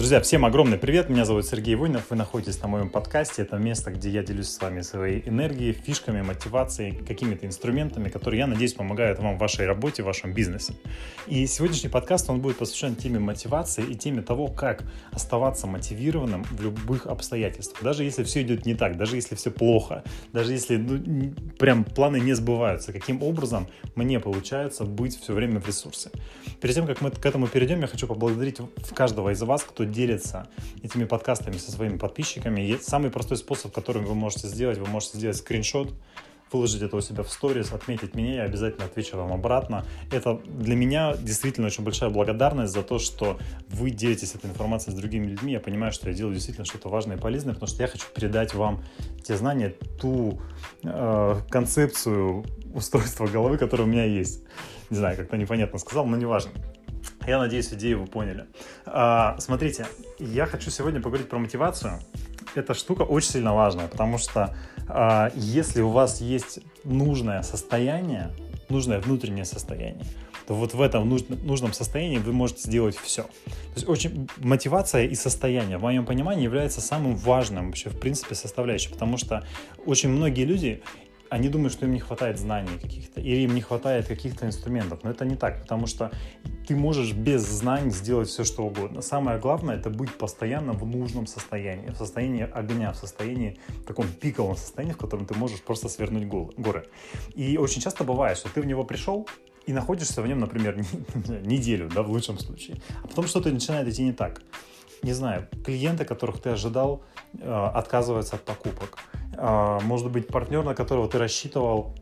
Друзья, всем огромный привет. Меня зовут Сергей Войнов. Вы находитесь на моем подкасте. Это место, где я делюсь с вами своей энергией, фишками, мотивацией, какими-то инструментами, которые, я надеюсь, помогают вам в вашей работе, в вашем бизнесе. И сегодняшний подкаст, он будет посвящен теме мотивации и теме того, как оставаться мотивированным в любых обстоятельствах. Даже если все идет не так, даже если все плохо, даже если ну, прям планы не сбываются, каким образом мне получается быть все время в ресурсе. Перед тем, как мы к этому перейдем, я хочу поблагодарить каждого из вас, кто делится этими подкастами со своими подписчиками. И самый простой способ, которым вы можете сделать, вы можете сделать скриншот, выложить это у себя в сторис, отметить меня, я обязательно отвечу вам обратно. Это для меня действительно очень большая благодарность за то, что вы делитесь этой информацией с другими людьми. Я понимаю, что я делаю действительно что-то важное и полезное, потому что я хочу передать вам те знания, ту э, концепцию устройства головы, которая у меня есть. Не знаю, как-то непонятно сказал, но неважно. Я надеюсь, идею вы поняли. А, смотрите, я хочу сегодня поговорить про мотивацию. Эта штука очень сильно важная, потому что а, если у вас есть нужное состояние, нужное внутреннее состояние, то вот в этом нужном состоянии вы можете сделать все. То есть очень мотивация и состояние, в моем понимании, является самым важным вообще в принципе составляющим, потому что очень многие люди они думают, что им не хватает знаний каких-то, или им не хватает каких-то инструментов. Но это не так, потому что ты можешь без знаний сделать все, что угодно. Самое главное — это быть постоянно в нужном состоянии, в состоянии огня, в состоянии, в таком пиковом состоянии, в котором ты можешь просто свернуть горы. И очень часто бывает, что ты в него пришел, и находишься в нем, например, неделю, да, в лучшем случае. А потом что-то начинает идти не так. Не знаю, клиенты, которых ты ожидал, э, отказываются от покупок. А, может быть, партнер, на которого ты рассчитывал,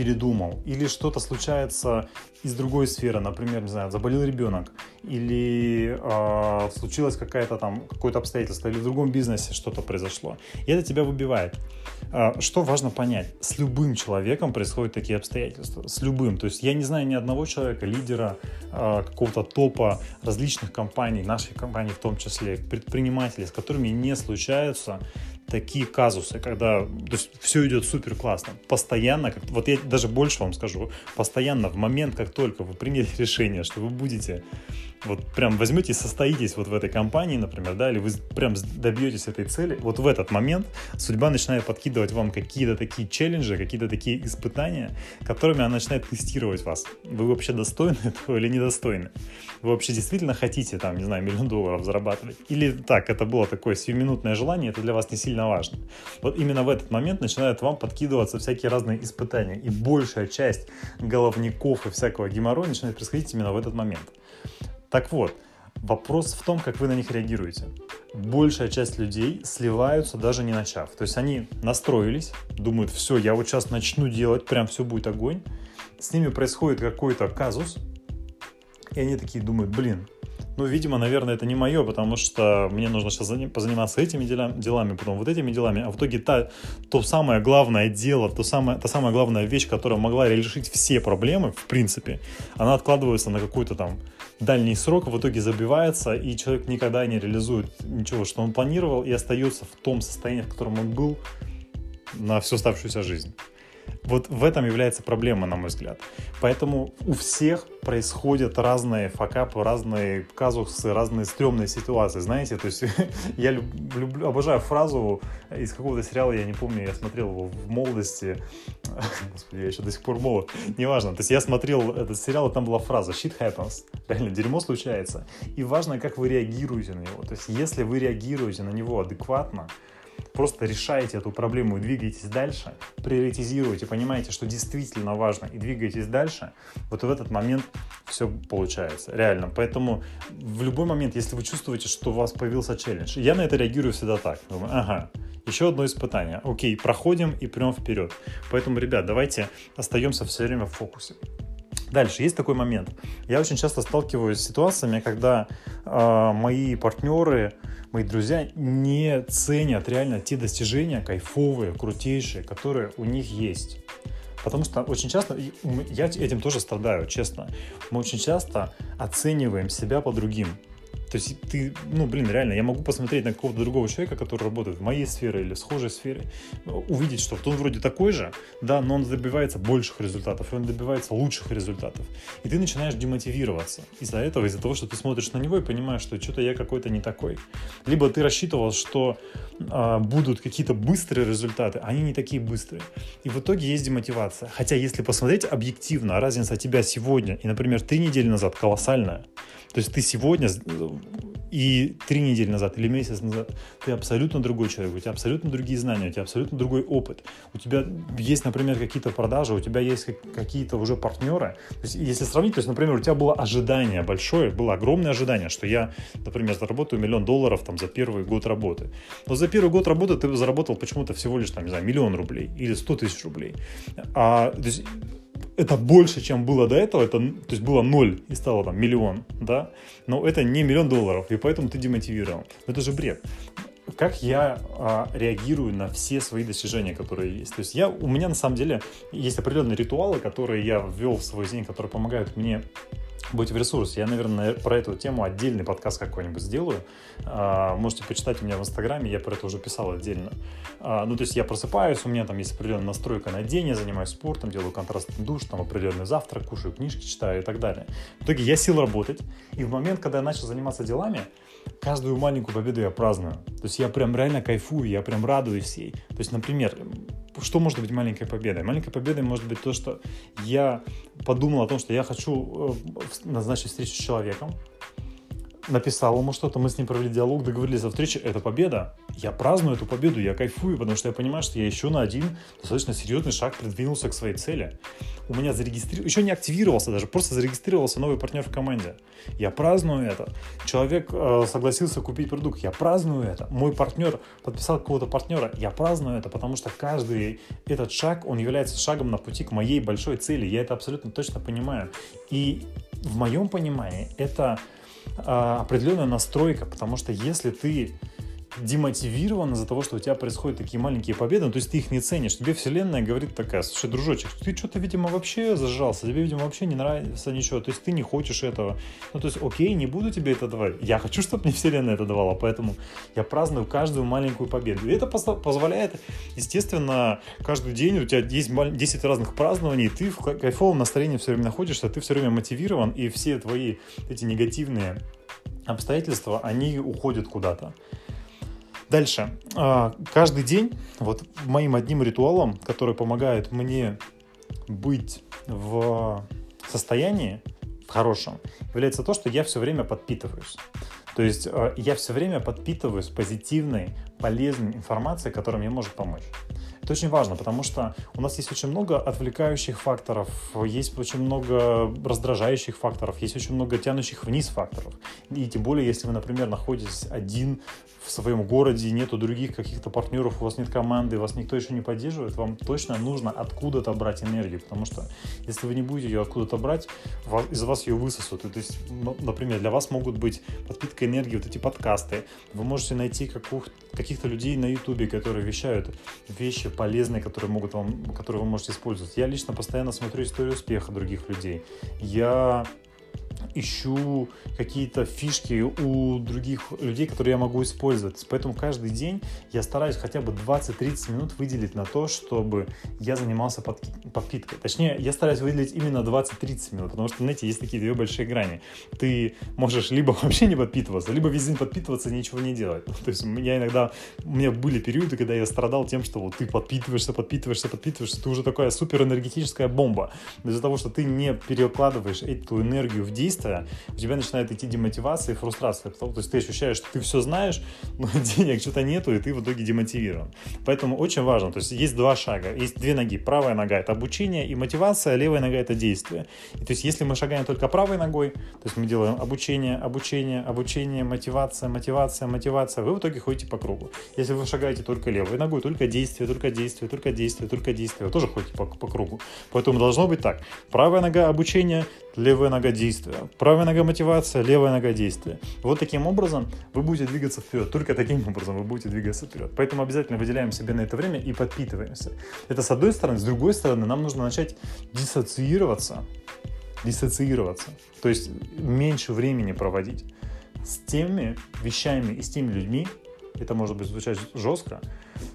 передумал, или что-то случается из другой сферы, например, не знаю, заболел ребенок, или э, случилось какая-то там какое-то обстоятельство, или в другом бизнесе что-то произошло, и это тебя выбивает. Э, что важно понять? С любым человеком происходят такие обстоятельства, с любым. То есть я не знаю ни одного человека, лидера э, какого-то топа различных компаний, нашей компании в том числе, предпринимателей, с которыми не случаются такие казусы, когда то есть, все идет супер классно, постоянно, как, вот я даже больше вам скажу, постоянно в момент, как только вы приняли решение, что вы будете вот прям возьмете и состоитесь вот в этой компании, например, да, или вы прям добьетесь этой цели, вот в этот момент судьба начинает подкидывать вам какие-то такие челленджи, какие-то такие испытания, которыми она начинает тестировать вас. Вы вообще достойны этого или недостойны? Вы вообще действительно хотите, там, не знаю, миллион долларов зарабатывать? Или так, это было такое сиюминутное желание, это для вас не сильно важно. Вот именно в этот момент начинают вам подкидываться всякие разные испытания, и большая часть головников и всякого геморроя начинает происходить именно в этот момент. Так вот, вопрос в том, как вы на них реагируете. Большая часть людей сливаются, даже не начав. То есть они настроились, думают, все, я вот сейчас начну делать, прям все будет огонь. С ними происходит какой-то казус, и они такие думают, блин, ну, видимо, наверное, это не мое, потому что мне нужно сейчас позаниматься этими делами, потом вот этими делами. А в итоге та, то самое главное дело, то самое, та самая главная вещь, которая могла решить все проблемы, в принципе, она откладывается на какой-то там дальний срок, в итоге забивается, и человек никогда не реализует ничего, что он планировал, и остается в том состоянии, в котором он был на всю оставшуюся жизнь. Вот в этом является проблема, на мой взгляд. Поэтому у всех происходят разные факапы, разные казусы, разные стрёмные ситуации, знаете, то есть я люблю, обожаю фразу из какого-то сериала, я не помню, я смотрел его в молодости, господи, я еще до сих пор молод, неважно, то есть я смотрел этот сериал, и там была фраза shit happens, реально, дерьмо случается, и важно, как вы реагируете на него, то есть если вы реагируете на него адекватно, просто решаете эту проблему и двигаетесь дальше, приоритизируете, понимаете, что действительно важно, и двигаетесь дальше, вот в этот момент все получается, реально. Поэтому в любой момент, если вы чувствуете, что у вас появился челлендж, я на это реагирую всегда так, думаю, ага, еще одно испытание, окей, проходим и прям вперед. Поэтому, ребят, давайте остаемся все время в фокусе. Дальше есть такой момент. Я очень часто сталкиваюсь с ситуациями, когда э, мои партнеры, мои друзья не ценят реально те достижения кайфовые, крутейшие, которые у них есть. Потому что очень часто, я этим тоже страдаю, честно, мы очень часто оцениваем себя по другим. То есть ты, ну, блин, реально, я могу посмотреть на какого-то другого человека, который работает в моей сфере или в схожей сфере, увидеть, что он вроде такой же, да, но он добивается больших результатов, и он добивается лучших результатов. И ты начинаешь демотивироваться из-за этого, из-за того, что ты смотришь на него и понимаешь, что что-то я какой-то не такой. Либо ты рассчитывал, что а, будут какие-то быстрые результаты, а они не такие быстрые. И в итоге есть демотивация. Хотя если посмотреть объективно, разница тебя сегодня и, например, три недели назад колоссальная. То есть ты сегодня и три недели назад или месяц назад ты абсолютно другой человек, у тебя абсолютно другие знания, у тебя абсолютно другой опыт. У тебя есть, например, какие-то продажи, у тебя есть какие-то уже партнеры. То есть, если сравнить, то есть, например, у тебя было ожидание большое, было огромное ожидание, что я, например, заработаю миллион долларов там, за первый год работы. Но за первый год работы ты заработал почему-то всего лишь, там, не знаю, миллион рублей или сто тысяч рублей. А, то есть, это больше, чем было до этого, это, то есть было ноль и стало там миллион, да, но это не миллион долларов, и поэтому ты демотивировал. Это же бред. Как я а, реагирую на все свои достижения, которые есть? То есть я, у меня на самом деле есть определенные ритуалы, которые я ввел в свой день, которые помогают мне быть в ресурсе. Я, наверное, про эту тему отдельный подкаст какой-нибудь сделаю. А, можете почитать у меня в Инстаграме, я про это уже писал отдельно. А, ну, то есть я просыпаюсь, у меня там есть определенная настройка на день, я занимаюсь спортом, делаю контрастный душ, там определенный завтрак, кушаю книжки, читаю и так далее. В итоге я сел работать, и в момент, когда я начал заниматься делами, каждую маленькую победу я праздную. То есть я прям реально кайфую, я прям радуюсь ей. То есть, например, что может быть маленькой победой? Маленькой победой может быть то, что я подумал о том, что я хочу э, назначить встречу с человеком, написал ему что-то, мы с ним провели диалог, договорились о встрече, это победа. Я праздную эту победу, я кайфую, потому что я понимаю, что я еще на один достаточно серьезный шаг придвинулся к своей цели. У меня зарегистрировался, еще не активировался даже, просто зарегистрировался новый партнер в команде. Я праздную это. Человек э, согласился купить продукт, я праздную это. Мой партнер подписал какого-то партнера, я праздную это, потому что каждый этот шаг, он является шагом на пути к моей большой цели. Я это абсолютно точно понимаю. И в моем понимании это определенная настройка, потому что если ты демотивирован из-за того, что у тебя происходят такие маленькие победы, ну, то есть ты их не ценишь. Тебе вселенная говорит такая, слушай, дружочек, ты что-то, видимо, вообще зажался, тебе, видимо, вообще не нравится ничего, то есть ты не хочешь этого. Ну, то есть, окей, не буду тебе это давать. Я хочу, чтобы мне вселенная это давала, поэтому я праздную каждую маленькую победу. И это позволяет, естественно, каждый день у тебя есть 10 разных празднований, ты в кайфовом настроении все время находишься, ты все время мотивирован, и все твои эти негативные обстоятельства, они уходят куда-то. Дальше. А, каждый день, вот моим одним ритуалом, который помогает мне быть в состоянии в хорошем, является то, что я все время подпитываюсь. То есть а, я все время подпитываюсь позитивной, полезной информацией, которая мне может помочь. Это очень важно, потому что у нас есть очень много отвлекающих факторов, есть очень много раздражающих факторов, есть очень много тянущих вниз факторов. И тем более, если вы, например, находитесь один в своем городе, нету других каких-то партнеров, у вас нет команды, вас никто еще не поддерживает, вам точно нужно откуда-то брать энергию, потому что если вы не будете ее откуда-то брать, из вас ее высосут. То есть, ну, например, для вас могут быть подпитка энергии вот эти подкасты. Вы можете найти каких-то людей на ютубе, которые вещают вещи полезные, которые, могут вам, которые вы можете использовать. Я лично постоянно смотрю историю успеха других людей. Я ищу какие-то фишки у других людей, которые я могу использовать. Поэтому каждый день я стараюсь хотя бы 20-30 минут выделить на то, чтобы я занимался подпиткой. Точнее, я стараюсь выделить именно 20-30 минут, потому что, знаете, есть такие две большие грани. Ты можешь либо вообще не подпитываться, либо весь день подпитываться и ничего не делать. То есть у меня иногда, у меня были периоды, когда я страдал тем, что вот ты подпитываешься, подпитываешься, подпитываешься, ты уже такая супер энергетическая бомба. Из-за того, что ты не перекладываешь эту энергию в действие, действия, у тебя начинает идти демотивация и фрустрация. То есть ты ощущаешь, что ты все знаешь, но денег что-то нету, и ты в итоге демотивирован. Поэтому очень важно, то есть есть два шага, есть две ноги. Правая нога — это обучение и мотивация, а левая нога — это действие. И то есть если мы шагаем только правой ногой, то есть мы делаем обучение, обучение, обучение, мотивация, мотивация, мотивация, вы в итоге ходите по кругу. Если вы шагаете только левой ногой, только действие, только действие, только действие, только действие, вы тоже ходите по, по кругу. Поэтому должно быть так. Правая нога обучение, левая нога действия. Правая нога мотивация, левая нога действия. Вот таким образом вы будете двигаться вперед. Только таким образом вы будете двигаться вперед. Поэтому обязательно выделяем себе на это время и подпитываемся. Это с одной стороны. С другой стороны, нам нужно начать диссоциироваться. Диссоциироваться. То есть меньше времени проводить с теми вещами и с теми людьми, это может быть звучать жестко,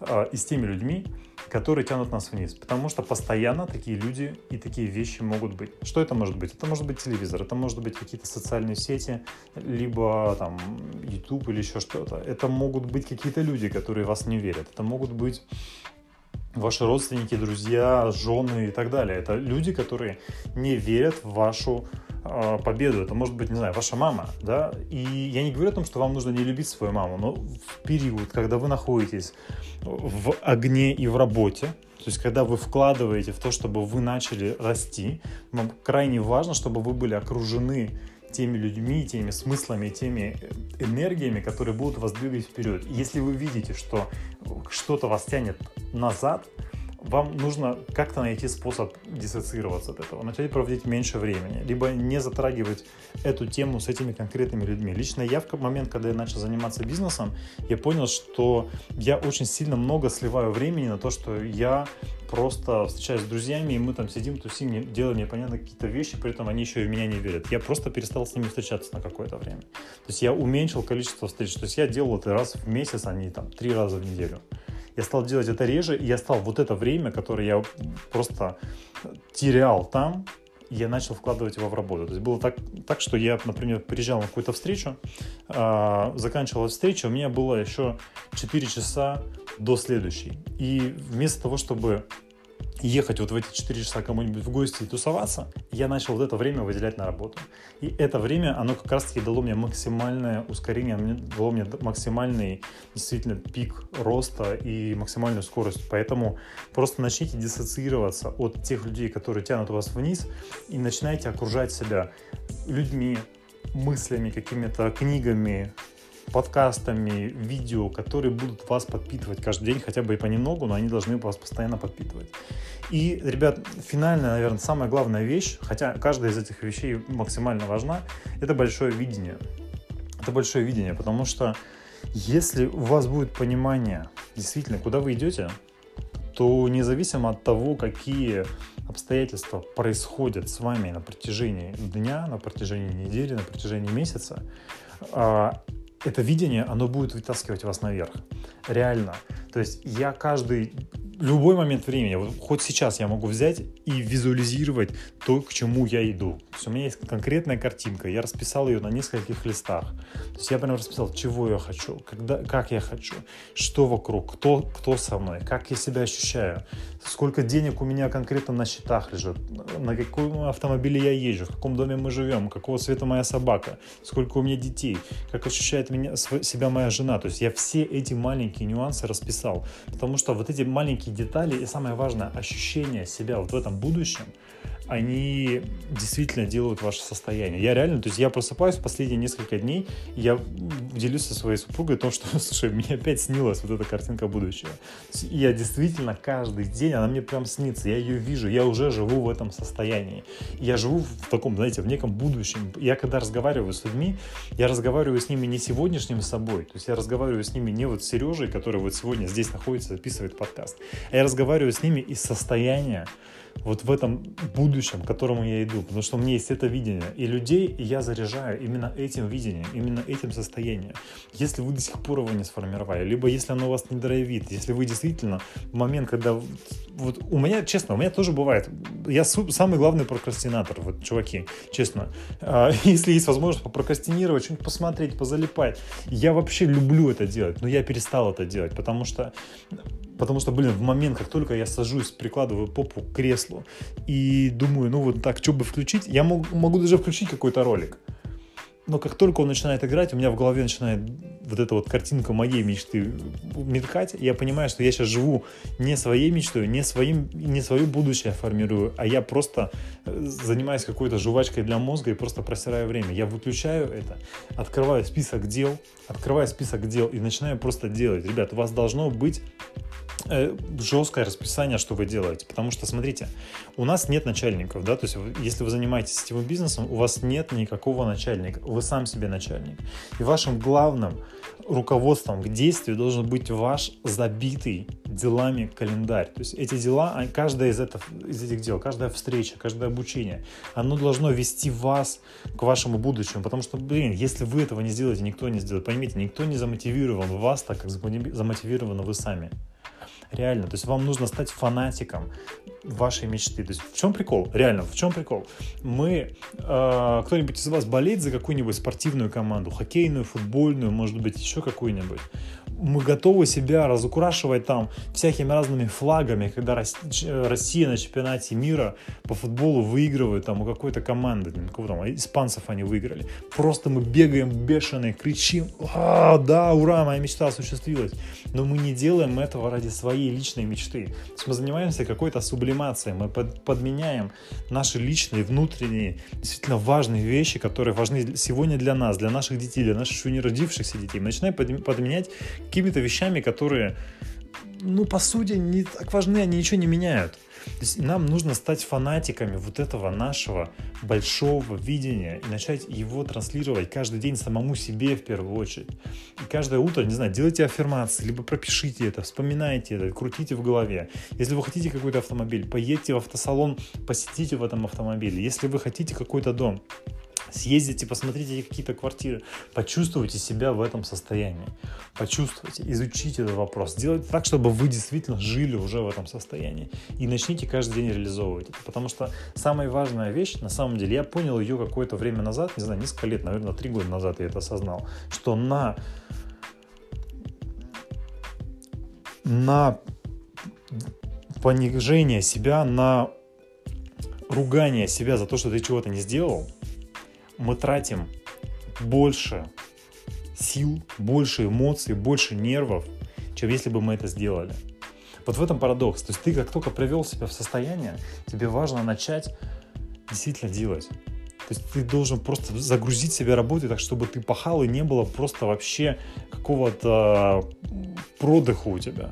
э, и с теми людьми, которые тянут нас вниз. Потому что постоянно такие люди и такие вещи могут быть. Что это может быть? Это может быть телевизор, это может быть какие-то социальные сети, либо там YouTube или еще что-то. Это могут быть какие-то люди, которые вас не верят. Это могут быть ваши родственники, друзья, жены и так далее. Это люди, которые не верят в вашу э, победу. Это может быть, не знаю, ваша мама, да. И я не говорю о том, что вам нужно не любить свою маму, но в период, когда вы находитесь в огне и в работе, то есть, когда вы вкладываете в то, чтобы вы начали расти, вам крайне важно, чтобы вы были окружены теми людьми, теми смыслами, теми энергиями, которые будут вас двигать вперед. И если вы видите, что что-то вас тянет назад, вам нужно как-то найти способ диссоциироваться от этого, начать проводить меньше времени, либо не затрагивать эту тему с этими конкретными людьми. Лично я в момент, когда я начал заниматься бизнесом, я понял, что я очень сильно много сливаю времени на то, что я просто встречаюсь с друзьями, и мы там сидим, тусим, делаем непонятно какие-то вещи, при этом они еще и в меня не верят. Я просто перестал с ними встречаться на какое-то время. То есть я уменьшил количество встреч. То есть я делал это раз в месяц, а не там три раза в неделю я стал делать это реже, и я стал вот это время, которое я просто терял там, я начал вкладывать его в работу. То есть было так, так что я, например, приезжал на какую-то встречу, э, заканчивалась встреча, у меня было еще 4 часа до следующей. И вместо того, чтобы ехать вот в эти 4 часа кому-нибудь в гости и тусоваться, я начал вот это время выделять на работу. И это время, оно как раз-таки дало мне максимальное ускорение, дало мне максимальный действительно пик роста и максимальную скорость. Поэтому просто начните диссоциироваться от тех людей, которые тянут вас вниз, и начинайте окружать себя людьми, мыслями, какими-то книгами, подкастами, видео, которые будут вас подпитывать каждый день, хотя бы и понемногу, но они должны вас постоянно подпитывать. И, ребят, финальная, наверное, самая главная вещь, хотя каждая из этих вещей максимально важна, это большое видение. Это большое видение, потому что если у вас будет понимание, действительно, куда вы идете, то независимо от того, какие обстоятельства происходят с вами на протяжении дня, на протяжении недели, на протяжении месяца, а, это видение, оно будет вытаскивать вас наверх. Реально. То есть я каждый любой момент времени, вот хоть сейчас я могу взять и визуализировать то, к чему я иду. То есть у меня есть конкретная картинка, я расписал ее на нескольких листах. То есть я прям расписал, чего я хочу, когда, как я хочу, что вокруг, кто, кто со мной, как я себя ощущаю, сколько денег у меня конкретно на счетах лежит, на каком автомобиле я езжу, в каком доме мы живем, какого цвета моя собака, сколько у меня детей, как ощущает меня, себя моя жена. То есть я все эти маленькие нюансы расписал, потому что вот эти маленькие маленькие детали и самое важное, ощущение себя вот в этом будущем, они действительно делают ваше состояние. Я реально, то есть я просыпаюсь последние несколько дней, я делюсь со своей супругой о том, что, слушай, мне опять снилась вот эта картинка будущего. И я действительно каждый день, она мне прям снится, я ее вижу, я уже живу в этом состоянии. Я живу в таком, знаете, в неком будущем. Я когда разговариваю с людьми, я разговариваю с ними не сегодняшним собой, то есть я разговариваю с ними не вот с Сережей, который вот сегодня здесь находится, записывает подкаст, а я разговариваю с ними из состояния, вот в этом будущем, к которому я иду, потому что у меня есть это видение. И людей я заряжаю именно этим видением, именно этим состоянием. Если вы до сих пор его не сформировали, либо если оно вас не драйвит, если вы действительно в момент, когда... Вот у меня, честно, у меня тоже бывает. Я самый главный прокрастинатор, вот, чуваки, честно. А, если есть возможность попрокрастинировать, что-нибудь посмотреть, позалипать, я вообще люблю это делать, но я перестал это делать, потому что Потому что, блин, в момент, как только я сажусь, прикладываю попу к креслу и думаю, ну вот так, что бы включить, я мог, могу даже включить какой-то ролик. Но как только он начинает играть, у меня в голове начинает вот эта вот картинка моей мечты мелькать. Я понимаю, что я сейчас живу не своей мечтой, не, своим, не свое будущее формирую, а я просто э, занимаюсь какой-то жвачкой для мозга и просто просираю время. Я выключаю это, открываю список дел, открываю список дел и начинаю просто делать. Ребят, у вас должно быть жесткое расписание, что вы делаете. Потому что, смотрите, у нас нет начальников, да, то есть если вы занимаетесь сетевым бизнесом, у вас нет никакого начальника, вы сам себе начальник. И вашим главным руководством к действию должен быть ваш забитый делами календарь. То есть эти дела, каждая из, это, из этих дел, каждая встреча, каждое обучение, оно должно вести вас к вашему будущему. Потому что, блин, если вы этого не сделаете, никто не сделает. Поймите, никто не замотивирован вас так, как замотивированы вы сами. Реально. То есть вам нужно стать фанатиком вашей мечты. То есть в чем прикол? Реально, в чем прикол? Мы, э, кто-нибудь из вас болеет за какую-нибудь спортивную команду, хоккейную, футбольную, может быть, еще какую-нибудь? Мы готовы себя разукрашивать там всякими разными флагами, когда Россия на чемпионате мира по футболу выигрывает там у какой-то команды, там, кого там, испанцев они выиграли. Просто мы бегаем бешеные, кричим, а, да, ура, моя мечта осуществилась. Но мы не делаем этого ради своей личной мечты. То есть мы занимаемся какой-то сублимацией, мы под, подменяем наши личные, внутренние, действительно важные вещи, которые важны сегодня для нас, для наших детей, для наших еще не родившихся детей. Мы начинаем подменять какими-то вещами, которые, ну, по сути, не так важны, они ничего не меняют. То есть нам нужно стать фанатиками вот этого нашего большого видения и начать его транслировать каждый день самому себе в первую очередь. И каждое утро, не знаю, делайте аффирмации, либо пропишите это, вспоминайте это, крутите в голове. Если вы хотите какой-то автомобиль, поедьте в автосалон, посетите в этом автомобиле. Если вы хотите какой-то дом, Съездите, посмотрите какие-то квартиры, почувствуйте себя в этом состоянии. Почувствуйте, изучите этот вопрос. Сделайте так, чтобы вы действительно жили уже в этом состоянии. И начните каждый день реализовывать это. Потому что самая важная вещь, на самом деле, я понял ее какое-то время назад, не знаю, несколько лет, наверное, три года назад я это осознал, что на на понижение себя, на ругание себя за то, что ты чего-то не сделал – мы тратим больше сил, больше эмоций, больше нервов, чем если бы мы это сделали. Вот в этом парадокс. То есть ты как только привел себя в состояние, тебе важно начать действительно делать. То есть ты должен просто загрузить себя работой так, чтобы ты пахал и не было просто вообще какого-то продыха у тебя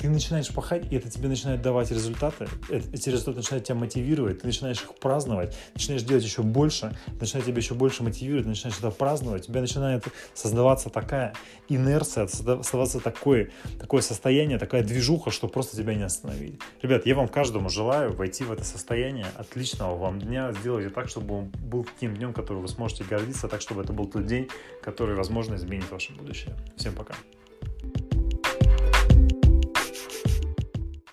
ты начинаешь пахать, и это тебе начинает давать результаты, эти результаты начинают тебя мотивировать, ты начинаешь их праздновать, начинаешь делать еще больше, начинает тебя еще больше мотивировать, начинаешь это праздновать, у тебя начинает создаваться такая инерция, создаваться такое, такое состояние, такая движуха, что просто тебя не остановить. Ребят, я вам каждому желаю войти в это состояние, отличного вам дня, сделайте так, чтобы он был тем днем, который вы сможете гордиться, так, чтобы это был тот день, который, возможно, изменит ваше будущее. Всем пока.